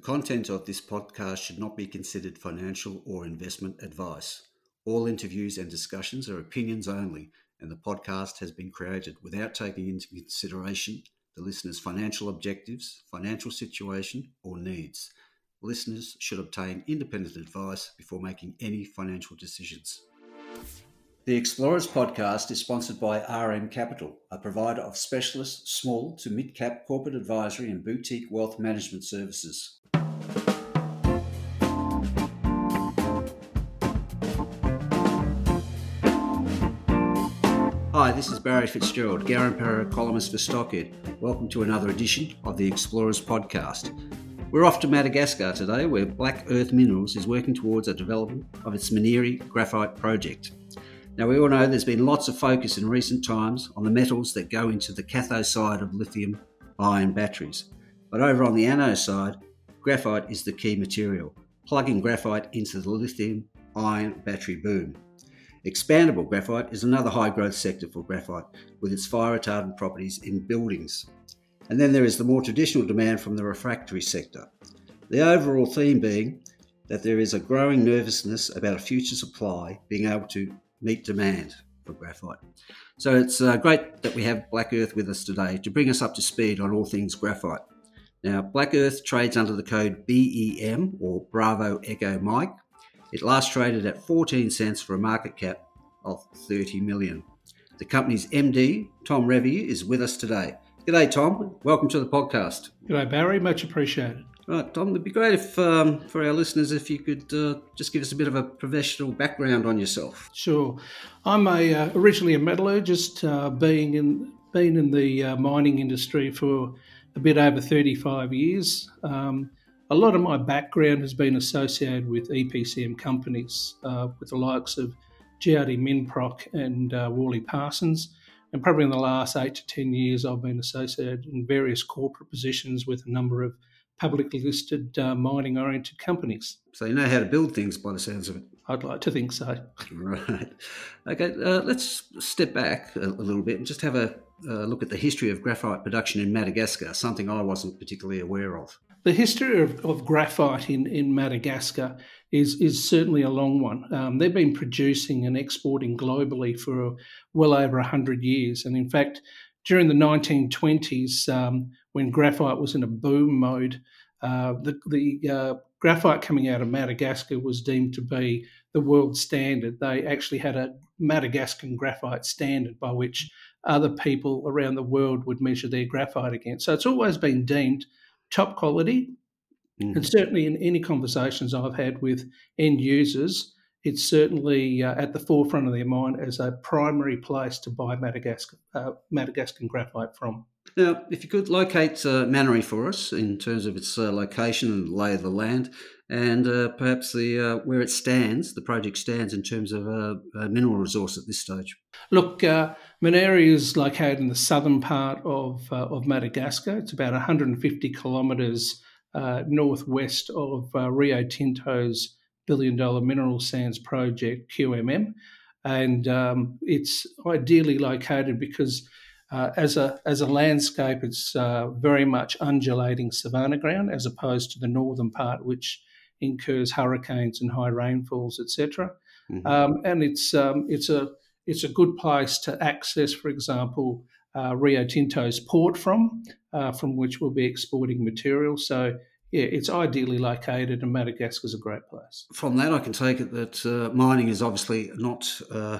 The content of this podcast should not be considered financial or investment advice. All interviews and discussions are opinions only, and the podcast has been created without taking into consideration the listener's financial objectives, financial situation, or needs. Listeners should obtain independent advice before making any financial decisions. The Explorers podcast is sponsored by RM Capital, a provider of specialist small to mid cap corporate advisory and boutique wealth management services. Hi, this is Barry Fitzgerald, Garimpeiro columnist for Stockhead. Welcome to another edition of the Explorers podcast. We're off to Madagascar today, where Black Earth Minerals is working towards a development of its Maniry graphite project. Now, we all know there's been lots of focus in recent times on the metals that go into the cathode side of lithium ion batteries. But over on the anode side, graphite is the key material, plugging graphite into the lithium ion battery boom. Expandable graphite is another high growth sector for graphite with its fire retardant properties in buildings. And then there is the more traditional demand from the refractory sector. The overall theme being that there is a growing nervousness about a future supply being able to meet demand for graphite. So it's uh, great that we have Black Earth with us today to bring us up to speed on all things graphite. Now, Black Earth trades under the code BEM or Bravo Echo Mike it last traded at 14 cents for a market cap of 30 million. The company's MD, Tom Revy, is with us today. G'day, Tom. Welcome to the podcast. G'day, Barry. Much appreciated. Right, Tom, it'd be great if, um, for our listeners, if you could uh, just give us a bit of a professional background on yourself. Sure. I'm a uh, originally a metallurgist, uh, being in been in the uh, mining industry for a bit over 35 years. Um, a lot of my background has been associated with EPCM companies, uh, with the likes of GRD Minproc and uh, Worley Parsons. And probably in the last eight to 10 years, I've been associated in various corporate positions with a number of publicly listed uh, mining oriented companies. So you know how to build things by the sounds of it. I'd like to think so. Right. Okay, uh, let's step back a, a, little bit and just have a uh, look at the history of graphite production in Madagascar, something I wasn't particularly aware of the history of, of graphite in, in Madagascar is, is certainly a long one. Um, they've been producing and exporting globally for well over 100 years. And in fact, during the 1920s, um, when graphite was in a boom mode, uh, the, the uh, graphite coming out of Madagascar was deemed to be the world standard. They actually had a Madagascan graphite standard by which other people around the world would measure their graphite against. So it's always been deemed top quality. Mm. And certainly in any conversations I've had with end users, it's certainly uh, at the forefront of their mind as a primary place to buy Madagascar, uh, Madagascan graphite from. Now, if you could locate uh, Maniry for us in terms of its uh, location and lay of the land, and uh, perhaps the uh, where it stands, the project stands in terms of uh, mineral resource at this stage. Look, uh, is located in the southern part of of Madagascar. It's about 150 kilometres northwest of Rio Tinto's billion-dollar mineral sands project QMM, and um, it's ideally located because uh, as a as a landscape, it's uh, very much undulating savanna ground, as opposed to the northern part, which incurs hurricanes and high rainfalls, etc. Mm-hmm. Um, and it's um, it's a it's a good place to access, for example, uh, Rio Tinto's port from, uh, from which we'll be exporting material. So yeah, it's ideally located, and Madagascar is a great place. From that, I can take it that uh, mining is obviously not uh,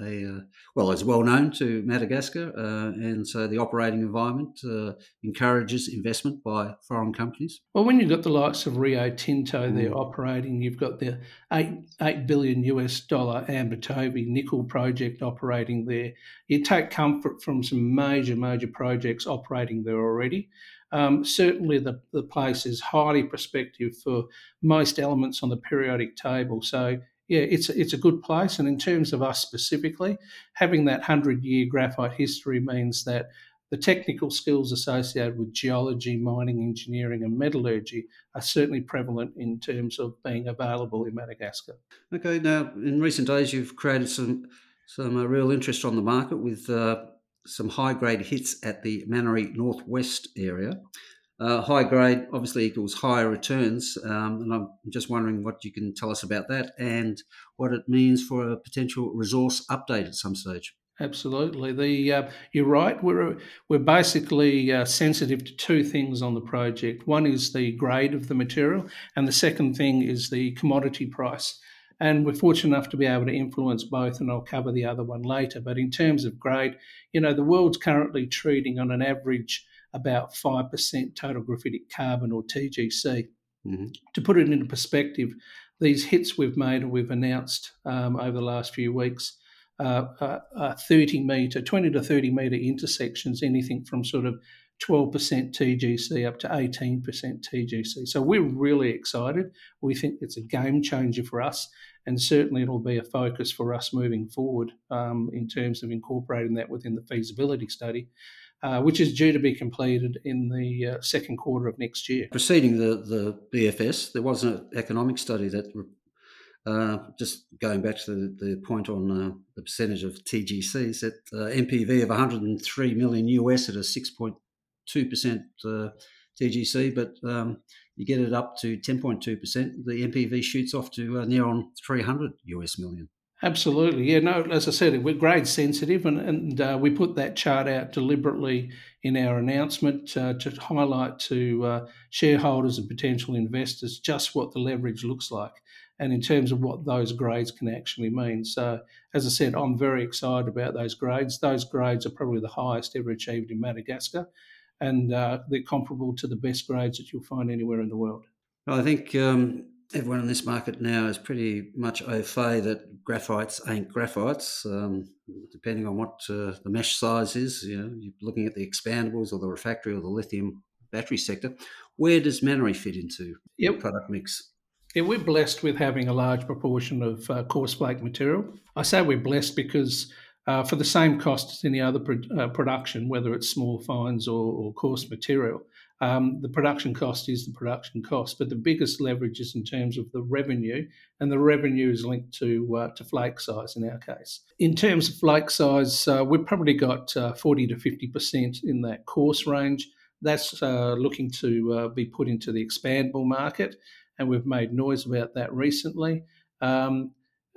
a, uh, well, it's well known to Madagascar, uh, and so the operating environment uh, encourages investment by foreign companies. Well, when you've got the likes of Rio Tinto mm. there operating, you've got the eight eight billion US dollar Ambatovy nickel project operating there. You take comfort from some major major projects operating there already. Um, certainly, the, the place is highly prospective for most elements on the periodic table. So, yeah, it's it's a good place. And in terms of us specifically, having that hundred year graphite history means that the technical skills associated with geology, mining, engineering, and metallurgy are certainly prevalent in terms of being available in Madagascar. Okay, now in recent days you've created some some uh, real interest on the market with uh, some high grade hits at the Maniry Northwest area. Uh, high grade obviously equals higher returns, um, and I'm just wondering what you can tell us about that and what it means for a potential resource update at some stage. Absolutely. The uh, you're right. We're we're basically uh, sensitive to two things on the project. One is the grade of the material, and the second thing is the commodity price. And we're fortunate enough to be able to influence both, and I'll cover the other one later. But in terms of grade, you know, the world's currently treating on an average about 5% total graphitic carbon or TGC. Mm-hmm. To put it into perspective, these hits we've made and we've announced um, over the last few weeks uh, uh, uh 30 metre, 20 to 30 metre intersections, anything from sort of 12% TGC up to 18% TGC. So we're really excited. We think it's a game changer for us, and certainly it'll be a focus for us moving forward um, in terms of incorporating that within the feasibility study. Uh, which is due to be completed in the uh, second quarter of next year. Preceding the, the BFS, there was an economic study that, uh, just going back to the, the point on uh, the percentage of TGCs, that uh, NPV of 103 million US at a 6.2% TGC, but um, you get it up to 10.2%, the NPV shoots off to near on 300 US million. Absolutely, yeah. No, as I said, we're grade sensitive, and, and uh, we put that chart out deliberately in our announcement uh, to highlight to uh, shareholders and potential investors just what the leverage looks like, and in terms of what those grades can actually mean. So, as I said, I'm very excited about those grades. Those grades are probably the highest ever achieved in Madagascar, and uh, they're comparable to the best grades that you'll find anywhere in the world. I think um, everyone in this market now is pretty much au fait that graphites ain't graphites. Um, depending on what uh, the mesh size is, you know, you're looking at the expandables or the refractory or the lithium battery sector. Where does Maniry fit into yep. product mix? Yeah, we're blessed with having a large proportion of uh, coarse flake material. I say we're blessed because uh, for the same cost as any other pro- uh, production, whether it's small fines or, or coarse material, um, the production cost is the production cost, but the biggest leverage is in terms of the revenue, and the revenue is linked to uh, to flake size in our case. In terms of flake size, uh, we've probably got uh, 40 to 50 percent in that coarse range. That's uh, looking to uh, be put into the expandable market, and we've made noise about that recently. Um,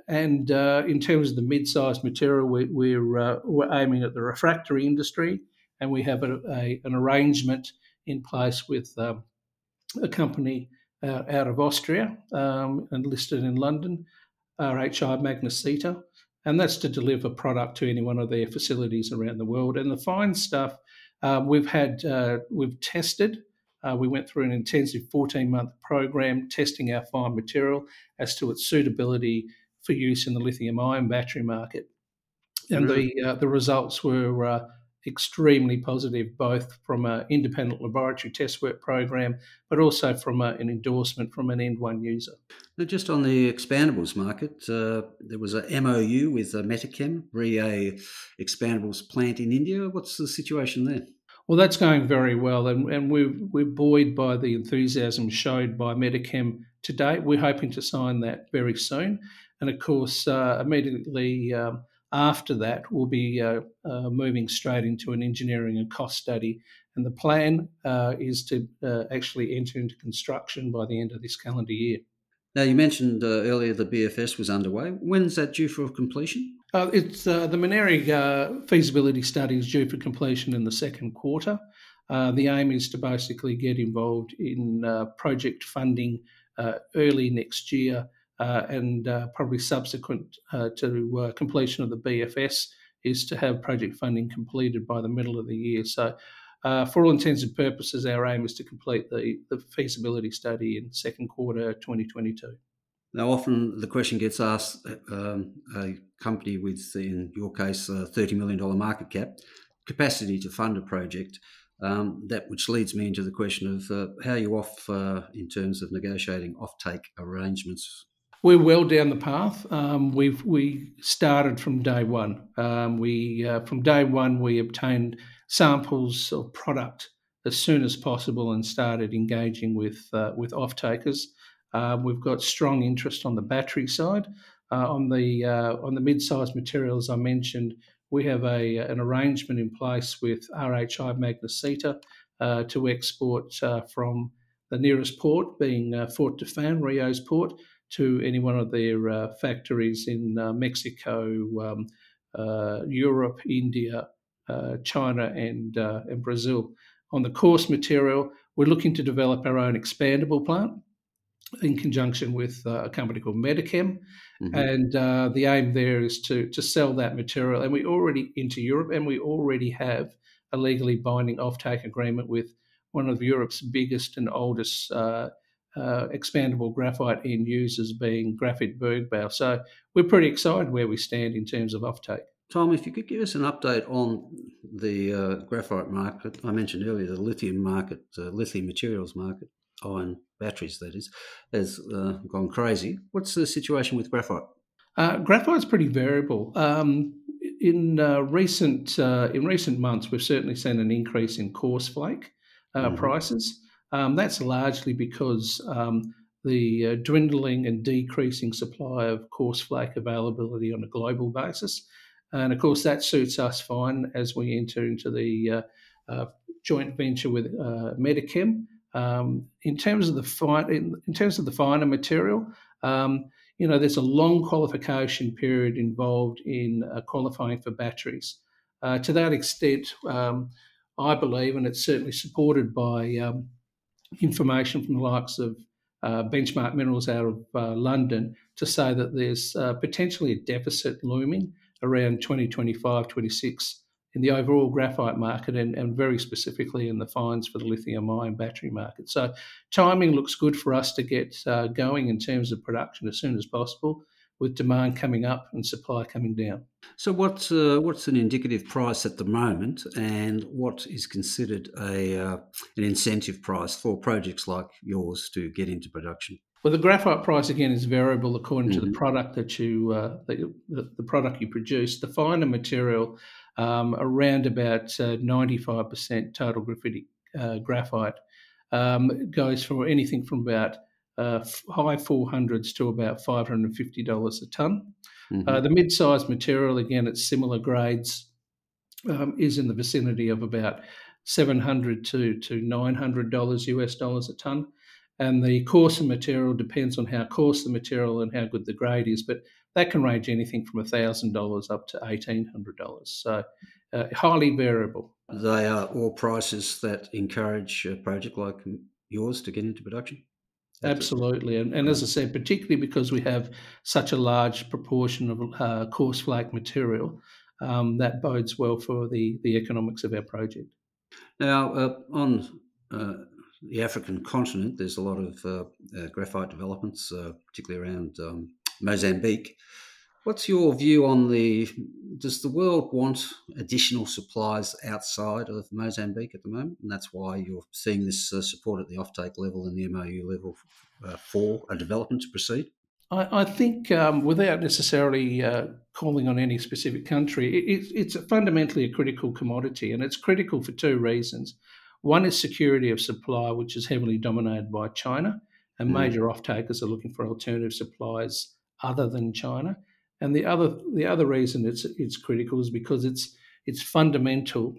and uh, in terms of the mid-sized material, we, we're, we're aiming at the refractory industry, and we have a, a, an arrangement in place with um, a company uh, out of Austria um, and listed in London, RHI Magnesita, and that's to deliver product to any one of their facilities around the world. And the fine stuff um, we've had, uh, we've tested. Uh, we went through an intensive 14 month program testing our fine material as to its suitability for use in the lithium ion battery market. And really? the, uh, the results were uh, extremely positive, both from an independent laboratory test work program, but also from a, an endorsement from an end one user. Now, just on the expandables market, uh, there was a MOU with uh, Metachem, re a expandables plant in India. What's the situation there? Well, that's going very well, and, and we're, we're buoyed by the enthusiasm showed by Metachem to date. We're hoping to sign that very soon. And of course, uh, immediately um, after that, we'll be uh, uh, moving straight into an engineering and cost study. And the plan uh, is to uh, actually enter into construction by the end of this calendar year. Now, you mentioned uh, earlier the BFS was underway. When's that due for completion? Uh, it's the Maniry feasibility study is due for completion in the second quarter. the aim is to basically get involved in project funding early next year and uh, probably subsequent uh, to completion of the BFS is to have project funding completed by the middle of the year. So, for all intents and purposes, our aim is to complete the, the feasibility study in second quarter 2022. Now, often the question gets asked um, a company with, in your case, a $30 million market cap, capacity to fund a project. Um, that which leads me into the question of uh, how you off uh, in terms of negotiating offtake arrangements we're well down the path. Um, we've we started from day one. Um, we uh, from day one we obtained samples of product as soon as possible and started engaging with uh, with off takers. Uh, we've got strong interest on the battery side. Uh, on the uh, on the mid-sized materials I mentioned, we have a an arrangement in place with RHI Magnesita uh, to export uh, from the nearest port, being uh, Fort Dauphin, Rio's port, to any one of their uh, factories in Mexico, um, Europe, India, China, and, and Brazil. On the coarse material, we're looking to develop our own expandable plant in conjunction with uh, a company called Metachem. Mm-hmm. And uh, the aim there is to, to sell that material. And we already into Europe, and we already have a legally binding offtake agreement with one of Europe's biggest and oldest uh, uh, expandable graphite end users, being Graphit Bergbau. So we're pretty excited where we stand in terms of offtake. Tom, if you could give us an update on the uh, graphite market. I mentioned earlier the lithium market, uh, lithium materials market, iron batteries, that is, has uh, gone crazy. What's the situation with graphite? Uh, graphite's pretty variable. Um, in uh, recent uh, in recent months, we've certainly seen an increase in coarse flake uh, mm-hmm. prices. Um, that's largely because um, the uh, dwindling and decreasing supply of coarse flake availability on a global basis, and of course that suits us fine as we enter into the joint venture with Metachem. Um, in terms of the fine, in, in, terms of the finer material, um, you know, there's a long qualification period involved in uh, qualifying for batteries. Uh, to that extent, um, I believe, and it's certainly supported by um, information from the likes of uh, Benchmark Minerals out of uh, London, to say that there's uh, potentially a deficit looming around 2025 26 in the overall graphite market and, and very specifically in the fines for the lithium ion battery market. So, timing looks good for us to get uh, going in terms of production as soon as possible, with demand coming up and supply coming down. So, what's uh, what's an indicative price at the moment, and what is considered a uh, an incentive price for projects like yours to get into production? Well, the graphite price again is variable according mm-hmm. to the mm-hmm. product that you, uh, the, the, product you produce. The finer material um, around about uh, 95% total graphitic uh, graphite um, goes for anything from about uh, high 400s to about $550 a ton. Mm-hmm. Uh, the mid-sized material, again, at similar grades, um, is in the vicinity of about 700 to to 900 dollars US dollars a ton, and the coarser material depends on how coarse the material and how good the grade is. But that can range anything from $1,000 up to $1,800. So uh, highly variable. They are all prices that encourage a project like yours to get into production? Absolutely. And, and as I said, particularly because we have such a large proportion of uh, coarse flake material, um, that bodes well for the, the economics of our project. Now, uh, on uh, the African continent, there's a lot of uh, uh, graphite developments, uh, particularly around um, Mozambique. What's your view on the? Does the world want additional supplies outside of Mozambique at the moment, and that's why you're seeing this uh, support at the offtake level and the MOU level uh, for a development to proceed? I, I think, um, without necessarily uh, calling on any specific country, it, it's fundamentally a critical commodity, and it's critical for two reasons. One is security of supply, which is heavily dominated by China, and mm. major mm. off takers are looking for alternative supplies other than China. And the other the other reason it's it's critical is because it's it's fundamental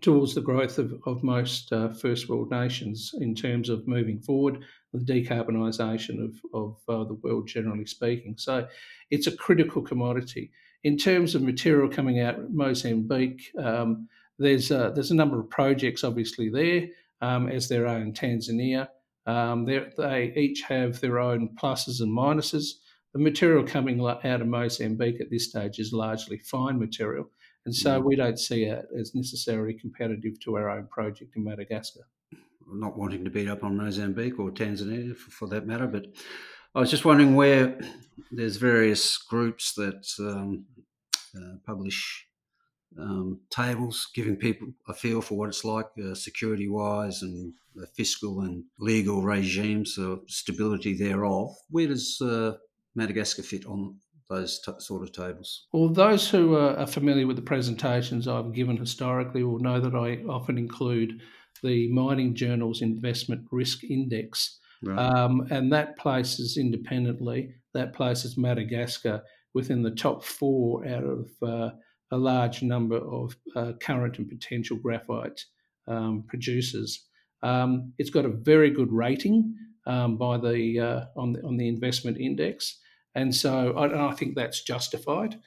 towards the growth of, of most uh, first world nations in terms of moving forward with decarbonisation of, of uh, the world generally speaking. So it's a critical commodity. In terms of material coming out of Mozambique, um, there's, a, there's a number of projects obviously there, um, as there are in Tanzania. Um, they each have their own pluses and minuses. The material coming out of Mozambique at this stage is largely fine material, and so we don't see it as necessarily competitive to our own project in Madagascar. Not wanting to beat up on Mozambique or Tanzania for, for that matter, but I was just wondering where there's various groups that um, uh, publish um, tables, giving people a feel for what it's like uh, security wise and the fiscal and legal regimes, the stability thereof. Where does uh, Madagascar fit on those t- sort of tables? Well, those who are familiar with the presentations I've given historically will know that I often include the Mining Journal's Investment Risk Index. Right. Um, and that places independently, that places Madagascar within the top four out of uh, a large number of uh, current and potential graphite um, producers. Um, it's got a very good rating um, by the, uh, on the on the investment index, and so I, I think that's justified.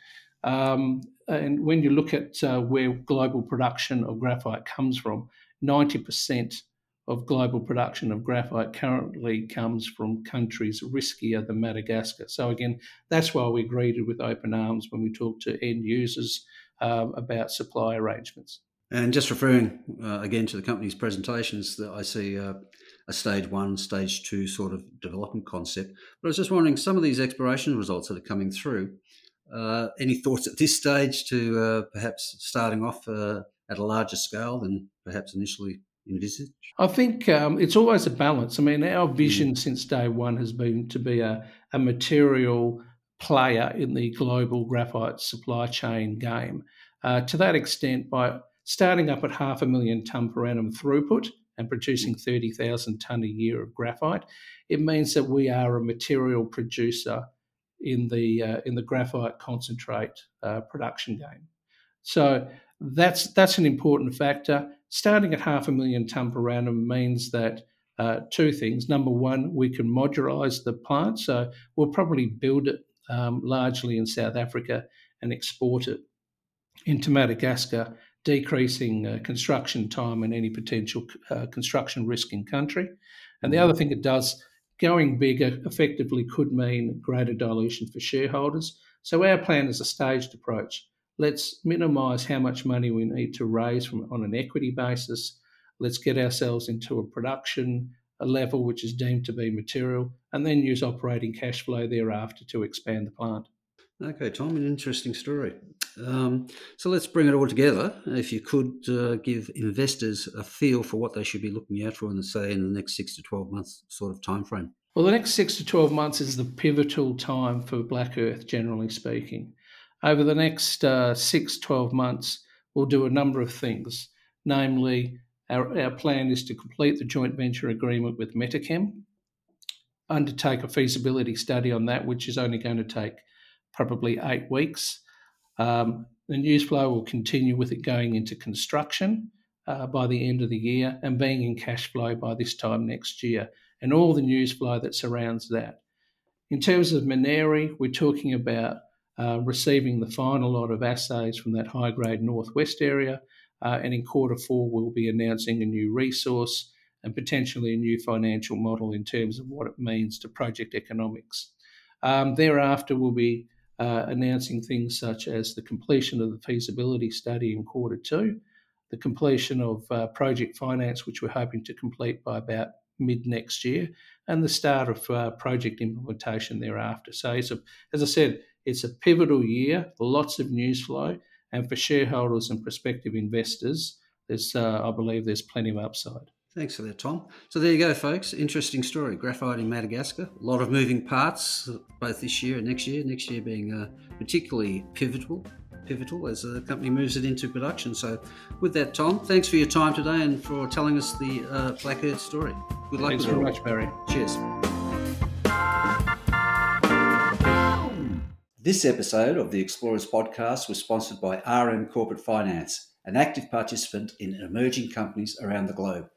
Um, and when you look at uh, where global production of graphite comes from, ninety percent of global production of graphite currently comes from countries riskier than Madagascar. So again, that's why we're greeted with open arms when we talk to end users um, about supply arrangements. And just referring uh, again to the company's presentations, that I see uh, a stage one, stage two sort of development concept. But I was just wondering, some of these exploration results that are coming through, uh, any thoughts at this stage to uh, perhaps starting off uh, at a larger scale than perhaps initially envisaged? I think um, it's always a balance. I mean, our vision mm. since day one has been to be a, a material player in the global graphite supply chain game. Uh, to that extent, by starting up at half a million tonne per annum throughput and producing 30,000 tonne a year of graphite, it means that we are a material producer in the uh, in the graphite concentrate uh, production game. So that's that's an important factor. Starting at half a million tonne per annum means that uh, two things. Number one, we can modularize the plant, so we'll probably build it um, largely in South Africa and export it into Madagascar decreasing uh, construction time and any potential uh, construction risk in country. And the mm-hmm. other thing it does, going bigger effectively could mean greater dilution for shareholders. So our plan is a staged approach. Let's minimise how much money we need to raise from on an equity basis. Let's get ourselves into a production a level which is deemed to be material, and then use operating cash flow thereafter to expand the plant. Okay, Tom, an interesting story. Um, so let's bring it all together. If you could uh, give investors a feel for what they should be looking out for in, the, say, in the next six to 12 months sort of time frame. Well, the next six to 12 months is the pivotal time for Black Earth, generally speaking. Over the next uh, six, 12 months, we'll do a number of things. Namely, our, our plan is to complete the joint venture agreement with Metachem, undertake a feasibility study on that, which is only going to take probably eight weeks. Um, the news flow will continue with it going into construction uh, by the end of the year and being in cash flow by this time next year, and all the news flow that surrounds that. In terms of Maniry, we're talking about uh, receiving the final lot of assays from that high grade northwest area, uh, and in quarter four, we'll be announcing a new resource and potentially a new financial model in terms of what it means to project economics. Um, thereafter, we'll be uh, announcing things such as the completion of the feasibility study in quarter two, the completion of uh, project finance, which we're hoping to complete by about mid next year, and the start of uh, project implementation thereafter. So, a, as I said, it's a pivotal year, lots of news flow, and for shareholders and prospective investors, there's, uh, I believe there's plenty of upside. Thanks for that, Tom. So there you go, folks. Interesting story. Graphite in Madagascar. A lot of moving parts, both this year and next year. Next year being uh, particularly pivotal, pivotal as the company moves it into production. So, with that, Tom, thanks for your time today and for telling us the uh, Black Earth story. Good luck. Thanks very much, Barry. Cheers. This episode of the Explorers podcast was sponsored by RM Corporate Finance, an active participant in emerging companies around the globe.